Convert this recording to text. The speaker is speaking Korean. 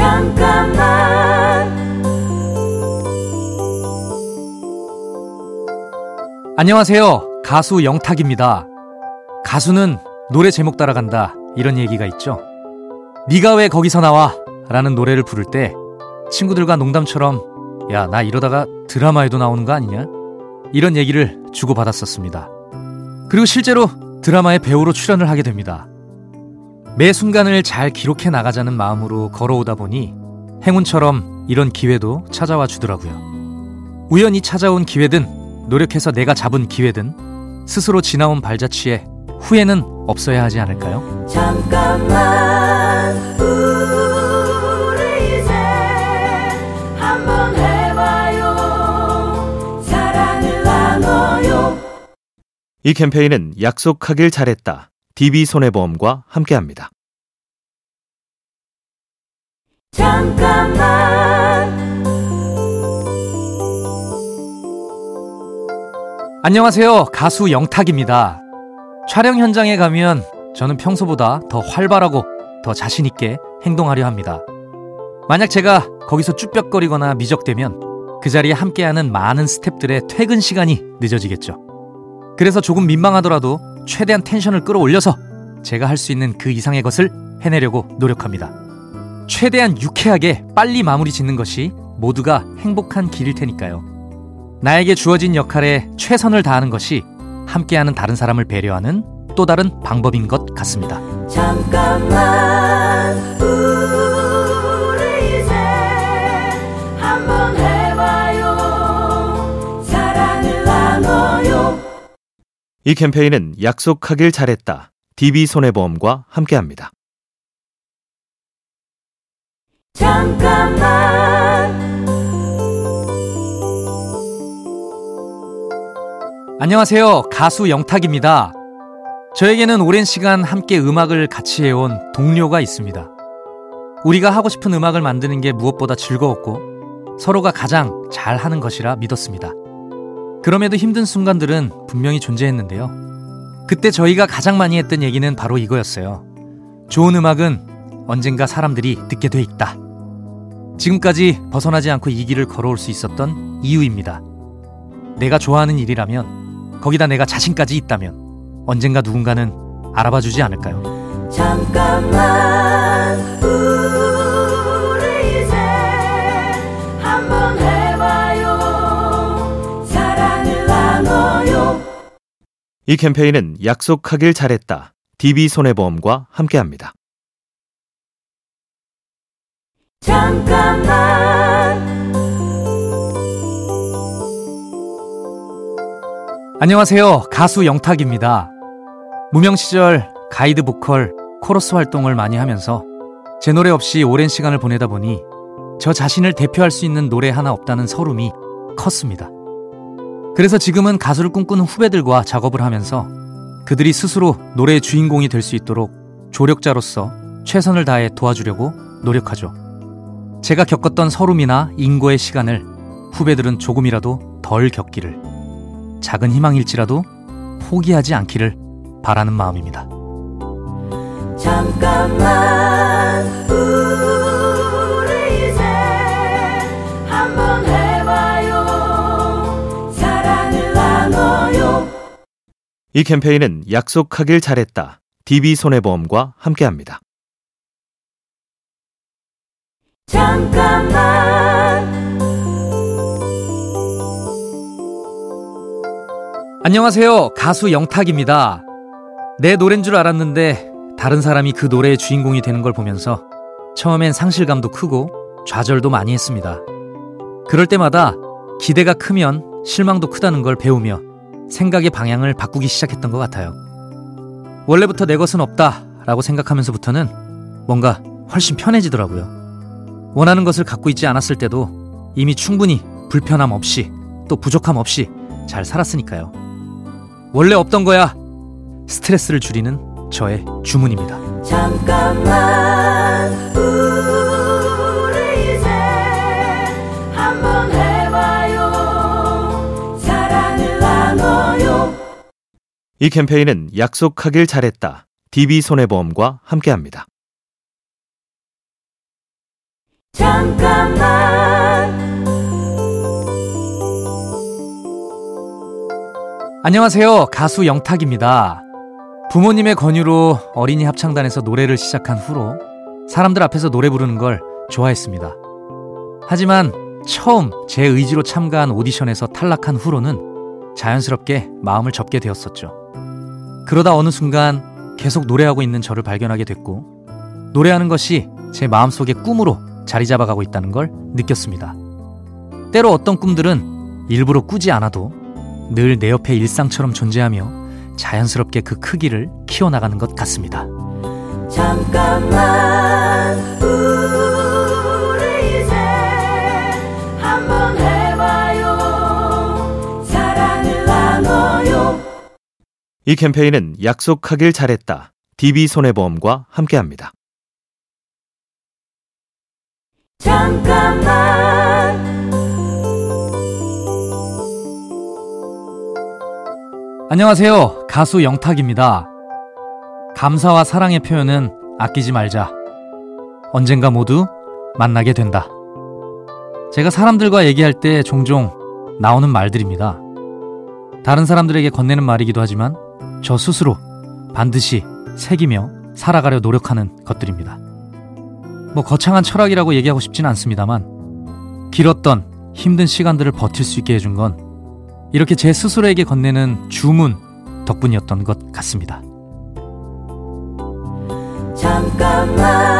잠깐만 안녕하세요. 가수 영탁입니다. 가수는 노래 제목 따라간다. 이런 얘기가 있죠. 네가 왜 거기서 나와? 라는 노래를 부를 때 친구들과 농담처럼 야, 나 이러다가 드라마에도 나오는 거 아니냐? 이런 얘기를 주고받았었습니다. 그리고 실제로 드라마의 배우로 출연을 하게 됩니다. 매 순간을 잘 기록해 나가자는 마음으로 걸어오다 보니 행운처럼 이런 기회도 찾아와 주더라고요. 우연히 찾아온 기회든 노력해서 내가 잡은 기회든 스스로 지나온 발자취에 후회는 없어야 하지 않을까요? 잠깐만 우리 이제 한번 해봐요 사랑을 나눠요 이 캠페인은 약속하길 잘했다. DB손해보험과 함께합니다. 잠깐만 안녕하세요. 가수 영탁입니다. 촬영 현장에 가면 저는 평소보다 더 활발하고 더 자신있게 행동하려 합니다. 만약 제가 거기서 쭈뼛거리거나 미적대면 그 자리에 함께하는 많은 스탭들의 퇴근 시간이 늦어지겠죠. 그래서 조금 민망하더라도 최대한 텐션을 끌어올려서 제가 할 수 있는 그 이상의 것을 해내려고 노력합니다. 최대한 유쾌하게 빨리 마무리 짓는 것이 모두가 행복한 길일 테니까요. 나에게 주어진 역할에 최선을 다하는 것이 함께하는 다른 사람을 배려하는 또 다른 방법인 것 같습니다. 잠깐만 이 캠페인은 약속하길 잘했다. DB손해보험과 함께합니다. 잠깐만 안녕하세요. 가수 영탁입니다. 저에게는 오랜 시간 함께 음악을 같이 해온 동료가 있습니다. 우리가 하고 싶은 음악을 만드는 게 무엇보다 즐거웠고 서로가 가장 잘 하는 것이라 믿었습니다. 그럼에도 힘든 순간들은 분명히 존재했는데요. 그때 저희가 가장 많이 했던 얘기는 바로 이거였어요. 좋은 음악은 언젠가 사람들이 듣게 돼 있다. 지금까지 벗어나지 않고 이 길을 걸어올 수 있었던 이유입니다. 내가 좋아하는 일이라면 거기다 내가 자신까지 있다면 언젠가 누군가는 알아봐 주지 않을까요? 잠깐만 이 캠페인은 약속하길 잘했다. DB손해보험과 함께합니다. 잠깐만 안녕하세요. 가수 영탁입니다. 무명 시절 가이드 보컬, 코러스 활동을 많이 하면서 제 노래 없이 오랜 시간을 보내다 보니 저 자신을 대표할 수 있는 노래 하나 없다는 서름이 컸습니다. 그래서 지금은 가수를 꿈꾸는 후배들과 작업을 하면서 그들이 스스로 노래의 주인공이 될 수 있도록 조력자로서 최선을 다해 도와주려고 노력하죠. 제가 겪었던 서름이나 인고의 시간을 후배들은 조금이라도 덜 겪기를 작은 희망일지라도 포기하지 않기를 바라는 마음입니다. 잠깐만 이 캠페인은 약속하길 잘했다. DB손해보험과 함께합니다. 잠깐만 안녕하세요. 가수 영탁입니다. 내 노래인 줄 알았는데 다른 사람이 그 노래의 주인공이 되는 걸 보면서 처음엔 상실감도 크고 좌절도 많이 했습니다. 그럴 때마다 기대가 크면 실망도 크다는 걸 배우며 생각의 방향을 바꾸기 시작했던 것 같아요. 원래부터 내 것은 없다 라고 생각하면서부터는 뭔가 훨씬 편해지더라고요. 원하는 것을 갖고 있지 않았을 때도 이미 충분히 불편함 없이 또 부족함 없이 잘 살았으니까요. 원래 없던 거야. 스트레스를 줄이는 저의 주문입니다. 잠깐만 이 캠페인은 약속하길 잘했다. DB손해보험과 함께합니다. 잠깐만 안녕하세요. 가수 영탁입니다. 부모님의 권유로 어린이 합창단에서 노래를 시작한 후로 사람들 앞에서 노래 부르는 걸 좋아했습니다. 하지만 처음 제 의지로 참가한 오디션에서 탈락한 후로는 자연스럽게 마음을 접게 되었었죠. 그러다 어느 순간 계속 노래하고 있는 저를 발견하게 됐고, 노래하는 것이 제 마음속의 꿈으로 자리 잡아가고 있다는 걸 느꼈습니다. 때로 어떤 꿈들은 일부러 꾸지 않아도 늘 내 옆에 일상처럼 존재하며 자연스럽게 그 크기를 키워나가는 것 같습니다. 잠깐만 이 캠페인은 약속하길 잘했다. DB손해보험과 함께합니다. 잠깐만 안녕하세요. 가수 영탁입니다. 감사와 사랑의 표현은 아끼지 말자. 언젠가 모두 만나게 된다. 제가 사람들과 얘기할 때 종종 나오는 말들입니다. 다른 사람들에게 건네는 말이기도 하지만 저 스스로 반드시 새기며 살아가려 노력하는 것들입니다. 뭐 거창한 철학이라고 얘기하고 싶지는 않습니다만 길었던 힘든 시간들을 버틸 수 있게 해준 건 이렇게 제 스스로에게 건네는 주문 덕분이었던 것 같습니다. 잠깐만